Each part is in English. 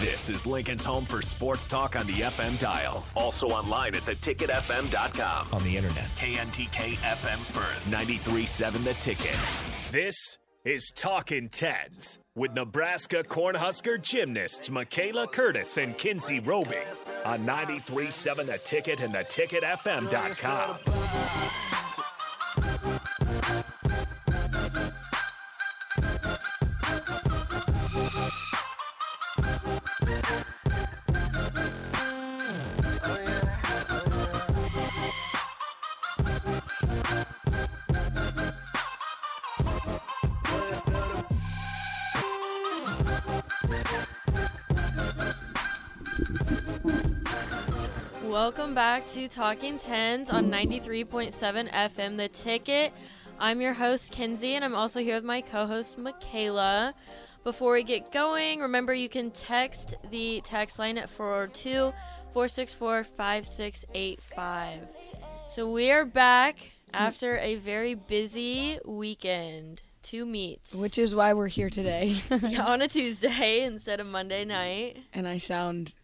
This is Lincoln's home for sports talk on the FM dial. Also online at theticketfm.com. on the internet. KNTK FM Firth, 93.7 The Ticket. This is Talking Tens with Nebraska Cornhusker gymnasts Michaela Curtis and Kinsey Roby on 93.7 The Ticket and theticketfm.com. Welcome back to Talking Tens on 93.7 FM The Ticket. I'm your host, Kinsey, and I'm also here with my co host, Michaela. Before we get going, remember you can text the text line at 402 464 5685. So we are back after a very busy weekend. Two meets. Which is why we're here today. Yeah, on a Tuesday instead of Monday night. and I sound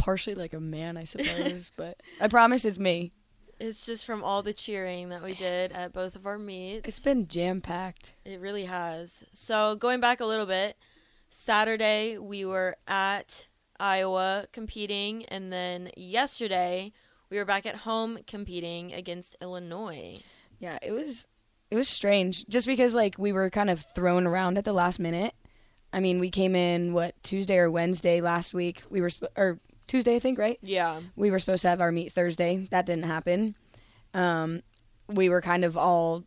partially like a man, I suppose, but I promise it's me. It's just from all the cheering that we did at both of our meets. It's been jam packed. It really has. So going back a little bit, Saturday we were at Iowa competing, and then yesterday we were back at home competing against Illinois. Yeah, it was it was strange just because like we were kind of thrown around at the last minute. I mean, we came in what Tuesday or Wednesday last week. We were sp- or Tuesday, I think, right? Yeah. We were supposed to have our meet Thursday. That didn't happen. Um, we were kind of all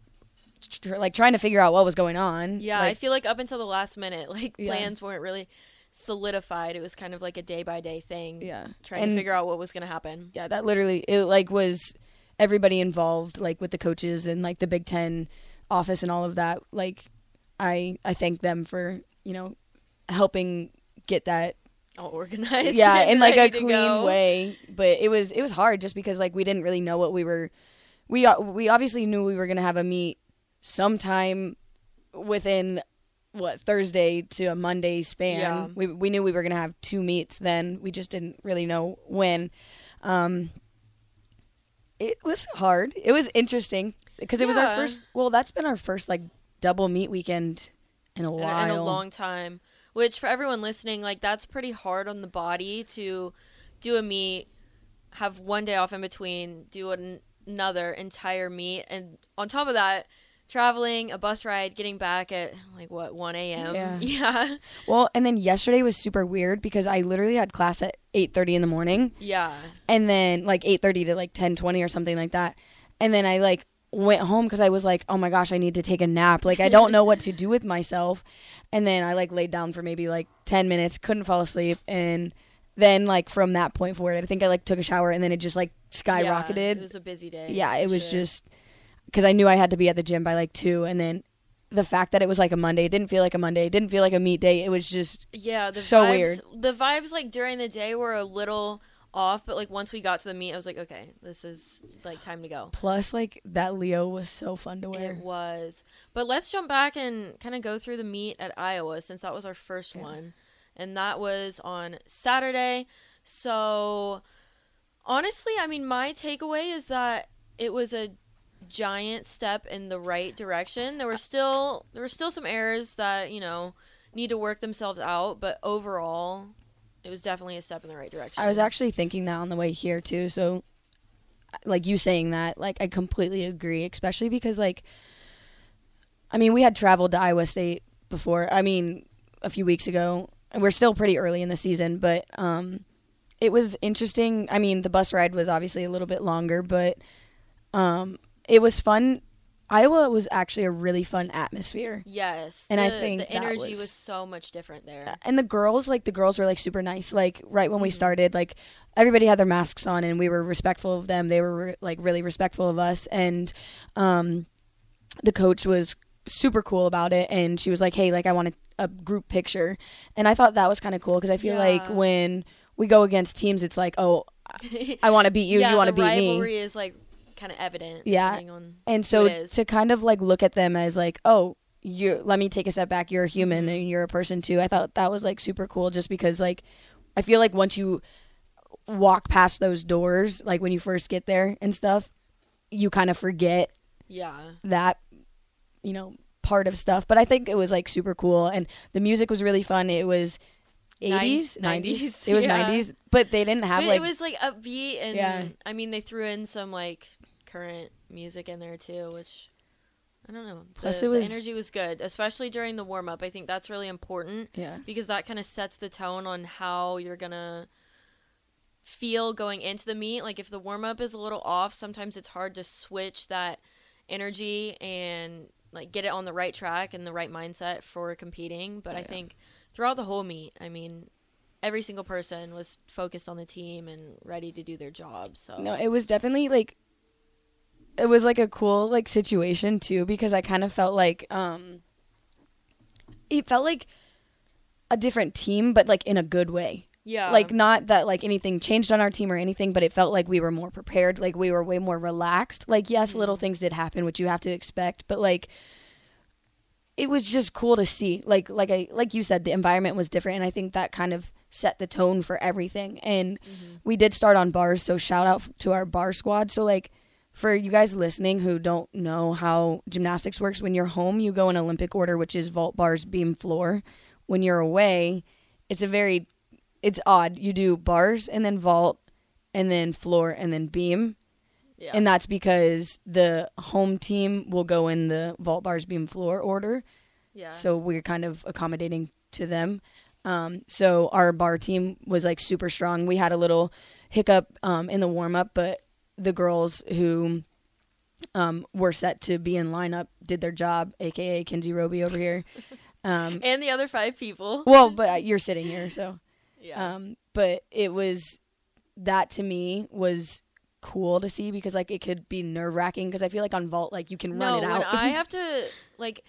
tr- like trying to figure out what was going on. Yeah, I feel like up until the last minute, like Yeah. plans weren't really solidified. It was kind of like a day by day thing. yeah. Trying And- to figure out what was going to happen. yeah that literally it like was everybody involved like with the coaches and like the big ten office and all of that like i i thank them for you know helping get that All organized. yeah in like a clean way but it was it was hard just because like we didn't really know what we were we o- we obviously knew we were gonna have a meet sometime within what Thursday to a Monday span. Yeah. We we knew we were gonna have two meets then. We just didn't really know when. Um, it was hard. It was interesting because it was our first. Well, that's been our first like double meet weekend in a while. in a long time. Which for everyone listening, like that's pretty hard on the body to do a meet, have one day off in between, do an- another entire meet, and on top of that, traveling, a bus ride, getting back at like what one a.m. Yeah. yeah, Well, and then yesterday was super weird because I literally had class at eight thirty in the morning. yeah. and then like 8:30 to like 10:20 or something like that. And then I like went home cuz I was like, "Oh my gosh, I need to take a nap. Like I don't know what to do with myself." And then I like laid down for maybe like 10 minutes, couldn't fall asleep, and then like from that point forward, I think I like took a shower and then it just like skyrocketed. Yeah, it was a busy day. yeah, it was sure. just cuz I knew I had to be at the gym by like 2 and then the fact that it was like a Monday, it didn't feel like a Monday, it didn't feel like a meet day. It was just yeah. The so vibes, weird. The vibes like during the day were a little off, but like once we got to the meet, I was like, okay, this is like time to go. plus like that Leo was so fun to wear. It was. But let's jump back and kind of go through the meet at Iowa since that was our first one. And that was on Saturday. So, honestly, I mean, my takeaway is that it was a giant step in the right direction. There were still there were still some errors that, you know, need to work themselves out, but overall, it was definitely a step in the right direction. I was actually thinking that on the way here too. So, like you saying that, like I completely agree. Especially because, like, I mean, we had traveled to Iowa State before. I mean, a few weeks ago, and we're still pretty early in the season, but um, it was interesting. I mean, the bus ride was obviously a little bit longer, but um, it was fun. Iowa was actually a really fun atmosphere. Yes. And I think the energy was- was so much different there. and the girls like the girls were like super nice like right when we Mhm. started like everybody had their masks on and we were respectful of them they were like really respectful of us and um the coach was super cool about it and she was like hey like i want a, a group picture and i thought that was kind of cool because i feel like when we go against teams it's like oh i want to beat you yeah, you want to beat me rivalry is like kind of evident. Yeah. and so to kind of like look at them as like oh you let me take a step back. You're a human mm-hmm. and you're a person too. I thought that was like super cool, just because like I feel like once you walk past those doors, like when you first get there and stuff, you kind of forget Yeah. that you know part of stuff but i think it was like super cool and the music was really fun it was 80s 90s 90s, it was yeah. 90s but they didn't have But like it was like upbeat and Yeah. I mean they threw in some like current music in there too, which I don't know. Plus the, it was- the energy was good, especially during the warm up. I think that's really important yeah because that kind of sets the tone on how you're gonna feel going into the meet. Like if the warm up is a little off, sometimes it's hard to switch that energy and like get it on the right track and the right mindset for competing. But I Yeah. think throughout the whole meet, I mean, every single person was focused on the team and ready to do their job. So no it was definitely like it was like a cool like situation too because i kind of felt like um it felt like a different team but like in a good way. Yeah, like not that like anything changed on our team or anything but it felt like we were more prepared like we were way more relaxed. Like yes little things did happen which you have to expect but like it was just cool to see. Like like i like you said the environment was different and i think that kind of set the tone for everything. And we did start on bars so shout out to our bar squad. So like for you guys listening who don't know how gymnastics works when you're home you go in olympic order which is vault bars beam floor when you're away it's a very it's odd. You do bars and then vault and then floor and then beam. yeah. And that's because the home team will go in the vault bars beam floor order. yeah. So we're kind of accommodating to them. Um, so our bar team was like super strong. We had a little hiccup um, in the warm up, but the girls who um, were set to be in lineup did their job, aka Kinsey Roby over here. Um, and the other five people. well, but you're sitting here, so. Yeah. Um, but it was that to me was cool to see because like it could be nerve wracking because I feel like on vault like you can no, run it out. I have to like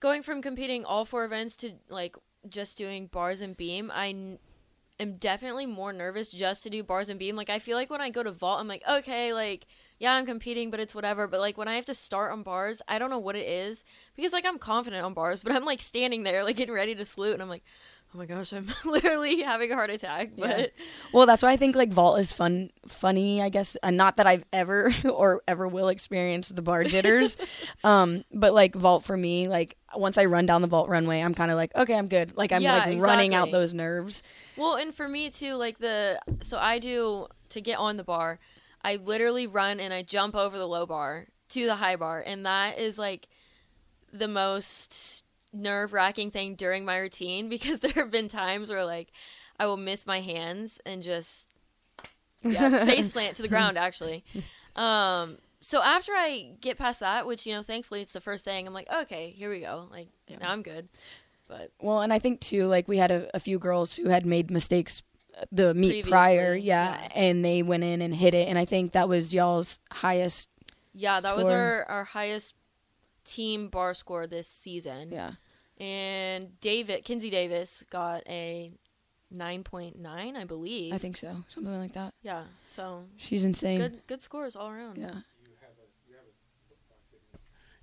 going from competing all four events to like just doing bars and beam, I am definitely more nervous just to do bars and beam. Like I feel like when I go to vault, I'm like, okay, like yeah, I'm competing, but it's whatever. But like when I have to start on bars, I don't know what it is because like I'm confident on bars, but I'm like standing there like getting ready to salute, and I'm like. Oh my gosh, I'm literally having a heart attack. But Yeah. well, that's why I think like vault is fun, funny. I guess, and not that I've ever or ever will experience the bar jitters, um, but like vault for me, like once I run down the vault runway, I'm kind of like, okay, I'm good. Like I'm Yeah, like running out those nerves. Well, and for me too, like the so I do to get on the bar, I literally run and I jump over the low bar to the high bar, and that is like the most nerve wracking thing during my routine because there have been times where like I will miss my hands and just yeah, face plant to the ground actually. Um so after I get past that, which you know, thankfully it's the first thing, I'm like, okay, here we go. Like now I'm good. But Well, and I think too, like we had a, a few girls who had made mistakes uh, the meet Previously, prior, yeah, yeah. and they went in and hit it, and I think that was y'all's highest, Yeah, that was our, our highest team bar score this season. yeah. And David Kinsey Davis got a nine point nine, I believe. I think so, something like that. yeah, so She's insane. good good scores all around. Yeah,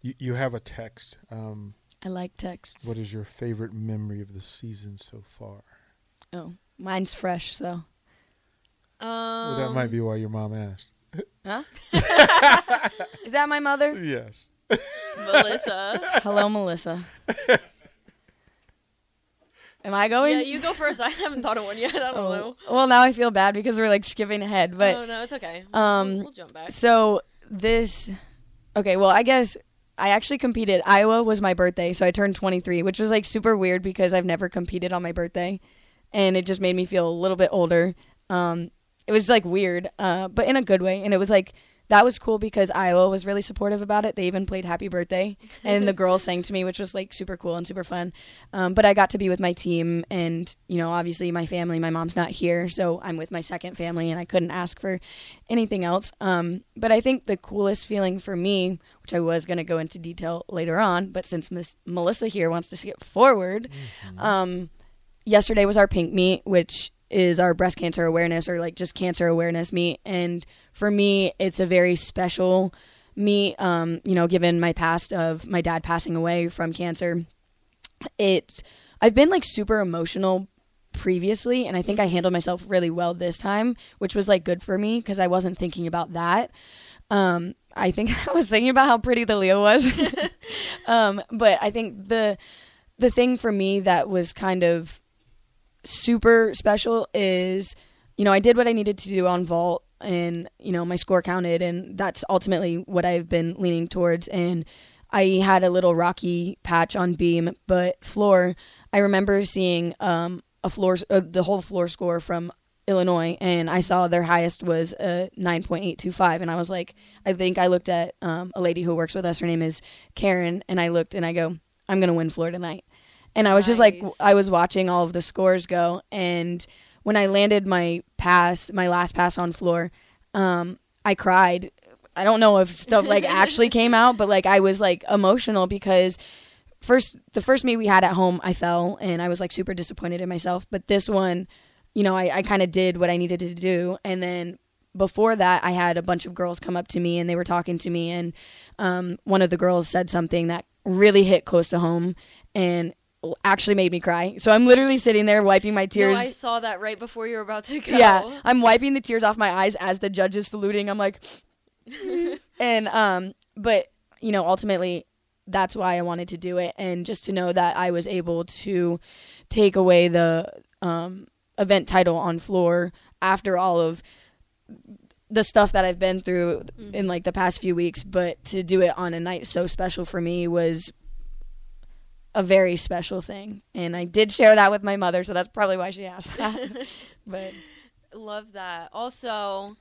You, you have a text. Um, I like texts. what is your favorite memory of the season so far? oh, mine's fresh, so. Um, well, that might be why your mom asked. Huh? Is that my mother? Yes. Melissa. Hello, Melissa. Am I going? yeah, you go first. I haven't thought of one yet. I don't Oh, know. Well, now I feel bad because we're like skipping ahead, but oh no, it's okay. um, we'll, we'll jump back. So this, okay. Well, I guess I actually competed. Iowa was my birthday, so I turned 23, which was like super weird because I've never competed on my birthday, and it just made me feel a little bit older. Um, it was like weird, uh, but in a good way, and it was like that was cool because Iowa was really supportive about it. They even played Happy Birthday, and the girls sang to me, which was like super cool and super fun. Um, but I got to be with my team, and you know, obviously my family. My mom's not here, so I'm with my second family, and I couldn't ask for anything else. Um, but I think the coolest feeling for me, which I was going to go into detail later on, but since Miss Melissa here wants to skip forward, um, yesterday was our pink meet, which is our breast cancer awareness or like just cancer awareness meet. And for me, it's a very special me, um, you know, given my past of my dad passing away from cancer, it's I've been like super emotional previously and I think I handled myself really well this time, which was like good for me because I wasn't thinking about that. Um, I think I was thinking about how pretty the Leo was. um, but I think the the thing for me that was kind of super special is, you know, I did what I needed to do on vault and, you know, my score counted and that's ultimately what I've been leaning towards and I had a little rocky patch on beam, but floor, I remember seeing um, a floor uh, the whole floor score from Illinois, and I saw their highest was a 9.825. And I was like, I think I looked at um, a lady who works with us. Her name is Karen. And I looked and I go, I'm going to win floor tonight. And I was nice. just like, I was watching all of the scores go. And when I landed my pass, my last pass on floor, um, I cried. I don't know if stuff like actually came out, but like I was like emotional because first the first meet we had at home, I fell and I was like super disappointed in myself. But this one, you know, I, I kind of did what I needed to do. And then before that, I had a bunch of girls come up to me and they were talking to me. And um, one of the girls said something that really hit close to home and actually made me cry. So I'm literally sitting there wiping my tears. No, I saw that right before you were about to go. Yeah, I'm wiping the tears off my eyes as the judge is saluting. I'm like, and um, but you know, ultimately, that's why I wanted to do it, and just to know that I was able to take away the um event title on floor after all of the stuff that I've been through mm-hmm. in like the past few weeks, but to do it on a night so special for me was a very special thing. And I did share that with my mother, so that's probably why she asked that. but love that. Also,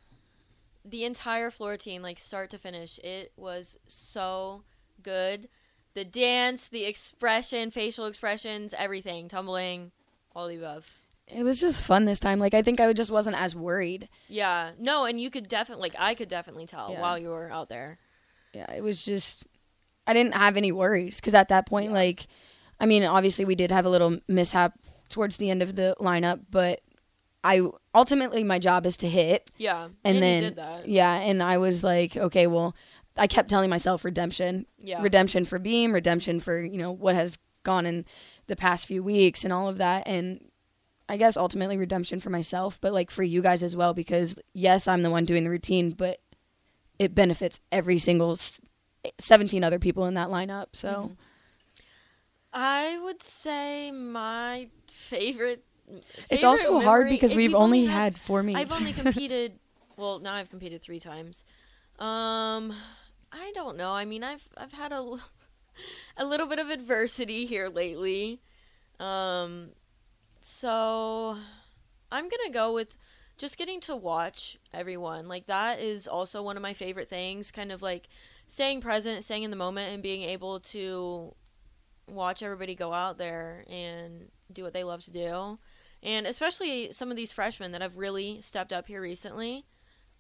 the entire floor team, like start to finish, it was so good. The dance, the expression, facial expressions, everything, tumbling, all the above it was just fun this time. Like I think I just wasn't as worried. Yeah. No, and you could definitely like I could definitely tell yeah. while you were out there. Yeah, it was just I didn't have any worries cuz at that point yeah. like I mean, obviously we did have a little mishap towards the end of the lineup, but I ultimately my job is to hit. Yeah. And, and then Yeah, and I was like, okay, well, I kept telling myself redemption. Yeah. Redemption for Beam, redemption for, you know, what has gone in the past few weeks and all of that and I guess ultimately redemption for myself, but like for you guys as well because yes, I'm the one doing the routine, but it benefits every single 17 other people in that lineup. So mm-hmm. I would say my favorite, favorite It's also memory, hard because we've, we've only had, had, 4 meets. I've only competed well, now I've competed 3 times. Um I don't know. I mean, I've I've had a a little bit of adversity here lately. Um so I'm going to go with just getting to watch everyone. Like that is also one of my favorite things, kind of like staying present, staying in the moment and being able to watch everybody go out there and do what they love to do. And especially some of these freshmen that have really stepped up here recently.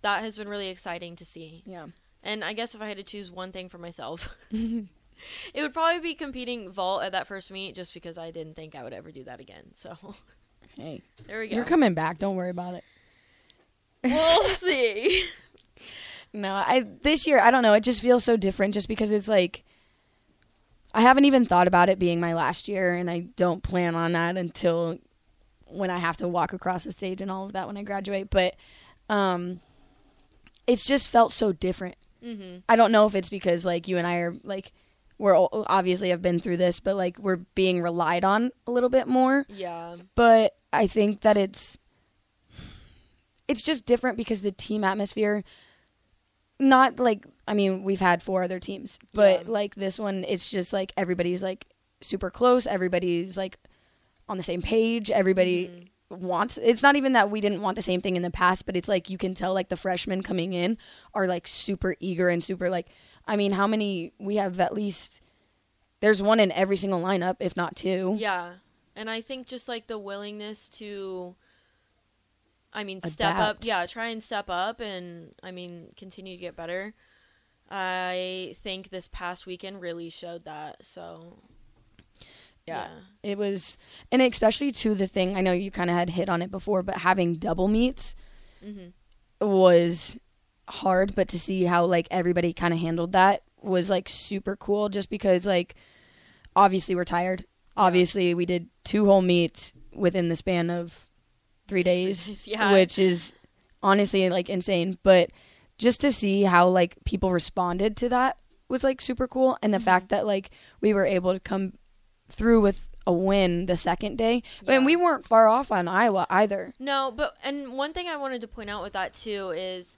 That has been really exciting to see. Yeah. And I guess if I had to choose one thing for myself, it would probably be competing vault at that first meet just because I didn't think I would ever do that again. So Hey. There we go. You're coming back, don't worry about it. We'll see. No, I this year I don't know, it just feels so different just because it's like I haven't even thought about it being my last year and I don't plan on that until when I have to walk across the stage and all of that when I graduate, but um it's just felt so different Mm-hmm. I don't know if it's because like you and I are like we're obviously have been through this, but like we're being relied on a little bit more. Yeah. But I think that it's it's just different because the team atmosphere not like I mean, we've had four other teams, but yeah. like this one it's just like everybody's like super close, everybody's like on the same page, everybody mm-hmm. wants it's not even that we didn't want the same thing in the past but it's like you can tell like the freshmen coming in are like super eager and super like i mean how many we have at least there's one in every single lineup if not two. Yeah. And i think just like the willingness to i mean Adapt. step up yeah try and step up and i mean continue to get better i think this past weekend really showed that so yeah. yeah. It was, and especially to the thing, I know you kind of had hit on it before, but having double meets mm-hmm. was hard, but to see how like everybody kind of handled that was like super cool just because like obviously we're tired. Obviously we did two whole meets within the span of 3 days, Yeah. which is honestly like insane, but just to see how like people responded to that was like super cool and the Mm-hmm. fact that like we were able to come through with a win the second day. And we weren't far off on Iowa either. No, but and one thing I wanted to point out with that too is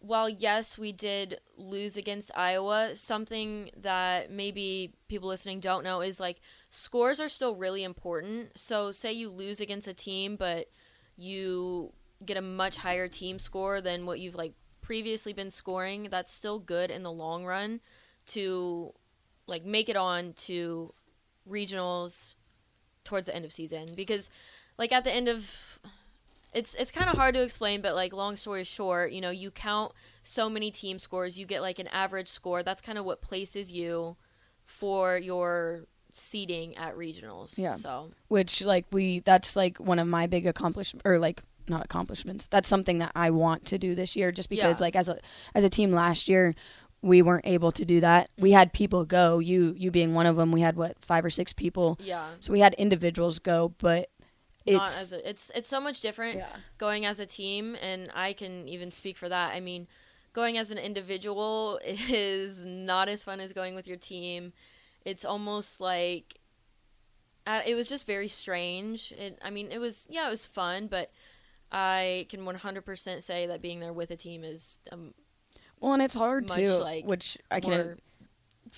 while yes, we did lose against Iowa, something that maybe people listening don't know is like scores are still really important. So say you lose against a team but you get a much higher team score than what you've like previously been scoring, that's still good in the long run to like make it on to regionals towards the end of season. Because like at the end of it's it's kind of hard to explain but like long story short you know you count so many team scores you get like an average score that's kind of what places you for your seeding at regionals Yeah. so which like we that's like one of my big accomplishments or like not accomplishments that's something that i want to do this year just because Yeah. like as a as a team last year we weren't able to do that we had people go you you being one of them we had what five or six people yeah so we had individuals go but it's not as a, it's it's so much different Yeah. going as a team and I can even speak for that. I mean, going as an individual is not as fun as going with your team. It's almost like uh, it was just very strange. It, I mean, it was yeah, it was fun, but I can 100% say that being there with a team is um, well and it's hard much too like which i can more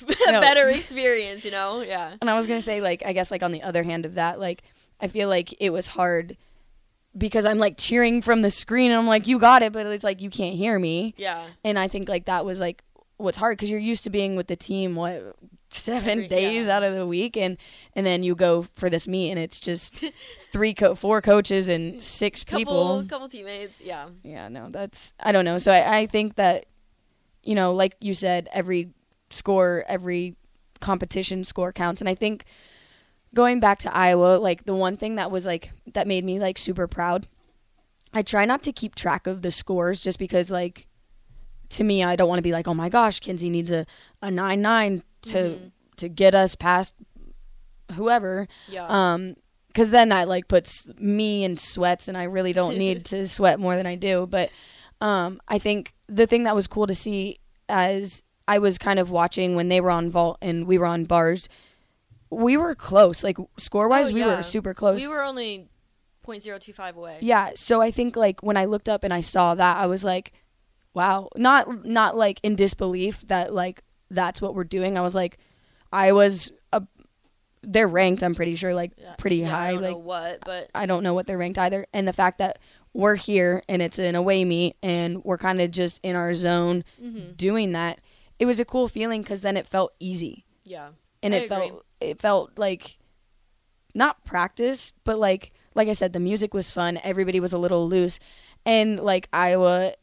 No. a better experience, you know? Yeah. And I was gonna say, like, I guess, like on the other hand of that, like, I feel like it was hard because I'm like cheering from the screen, and I'm like, "You got it," but it's like you can't hear me. Yeah. And I think like that was like what's hard because you're used to being with the team what seven Every- days yeah. out of the week, and and then you go for this meet, and it's just three, co- four coaches and six Couple people. couple teammates, yeah. Yeah, no, that's I don't know. So I, I think that you know, like you said, every score, every competition score counts, and I think going back to Iowa, like the one thing that was like that made me like super proud. I try not to keep track of the scores just because like to me I don't want to be like, "Oh my gosh, Kinsey needs a a 9-9 to Mhm. to get us past whoever." Yeah. um because then that like puts me in sweats and i really don't need to sweat more than i do but um i think the thing that was cool to see as i was kind of watching when they were on vault and we were on bars we were close like score wise Oh, we yeah. were super close we were only 0.025 away. yeah so i think like when i looked up and i saw that i was like wow not not like in disbelief that like that's what we're doing i was like i was a they're ranked i'm pretty sure like pretty Yeah, high I don't like know what, but I don't know what they're ranked either. And the fact that we're here and it's an away meet and we're kind of just in our zone Mm-hmm. doing that, it was a cool feeling because then it felt easy yeah. and I it agree. felt it felt like not practice, but like like I said, the music was fun. Everybody was a little loose, and like Iowa,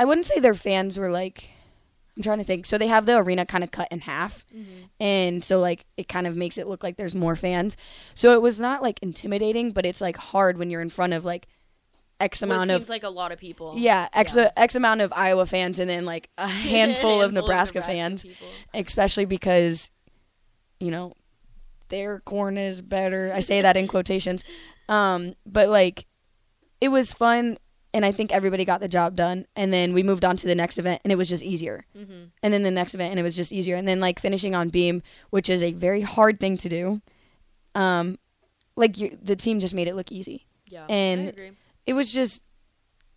I wouldn't say their fans were like. I'm trying to think. So they have the arena kind of cut in half, Mm-hmm. and so like it kind of makes it look like there's more fans. So it was not like intimidating, but it's like hard when you're in front of like X Well, it amount seems of like a lot of people. yeah, X Yeah. X amount of Iowa fans, and then like a handful of Nebraska, fans, people. especially because you know their corn is better. I say that in quotations, um, but like it was fun. And I think everybody got the job done. And then we moved on to the next event, and it was just easier Mm-hmm. and then the next event and it was just easier and then like finishing on beam which is a very hard thing to do um like you, the team just made it look easy Yeah, And- I agree. it was just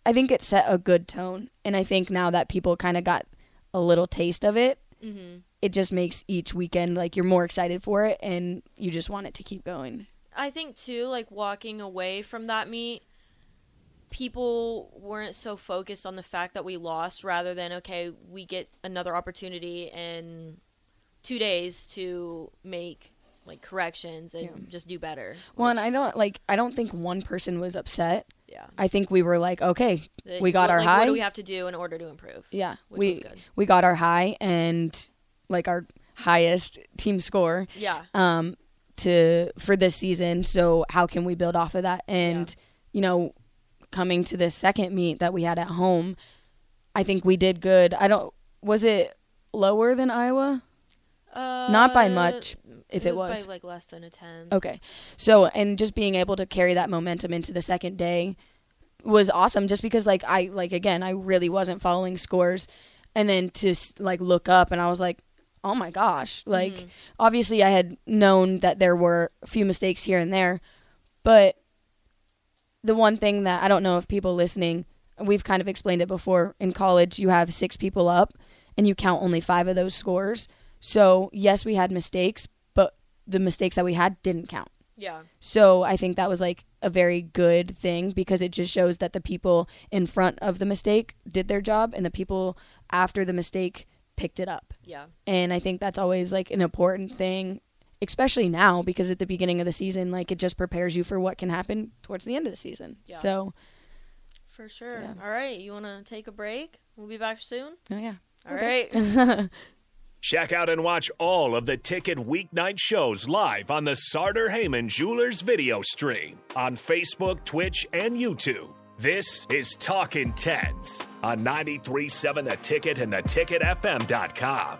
i think it set a good tone and i think now that people kind of got a little taste of it Mm-hmm. it just makes each weekend like you're more excited for it and you just want it to keep going I think too, like walking away from that meet, people weren't so focused on the fact that we lost, rather than okay, we get another opportunity in two days to make like corrections and Yeah. just do better. well which- i don't like i don't think one person was upset yeah, i think we were like okay The- we got what, our like, high What do we have to do in order to improve? yeah Which we was good. we got our high and like our highest team score Yeah, um to for this season so how can we build off of that and you know coming to the second meet that we had at home I think we did good. I don't. Was it lower than Iowa? Uh, Not by much, if it was. by like less than a ten. Okay. So, and just being able to carry that momentum into the second day was awesome just because like I like again, I really wasn't following scores and then to like look up and I was like, "Oh my gosh." Like obviously I had known that there were a few mistakes here and there, but the one thing that I don't know if people listening, we've kind of explained it before. In college, you have 6 people up and you count only 5 of those scores. So, yes, we had mistakes, but the mistakes that we had didn't count. Yeah. So I think that was like a very good thing because it just shows that the people in front of the mistake did their job and the people after the mistake picked it up. Yeah. And I think that's always like an important thing, especially now because at the beginning of the season, like it just prepares you for what can happen towards the end of the season. Yeah. So, For sure. Yeah. All right. You want to take a break? We'll be back soon. oh yeah. All right. Check out and watch all of the Ticket weeknight shows live on the Sartor Hamann Jewelers video stream on Facebook, Twitch, and YouTube. This is Talking Tens on 93.7 The Ticket and the theticketfm.com.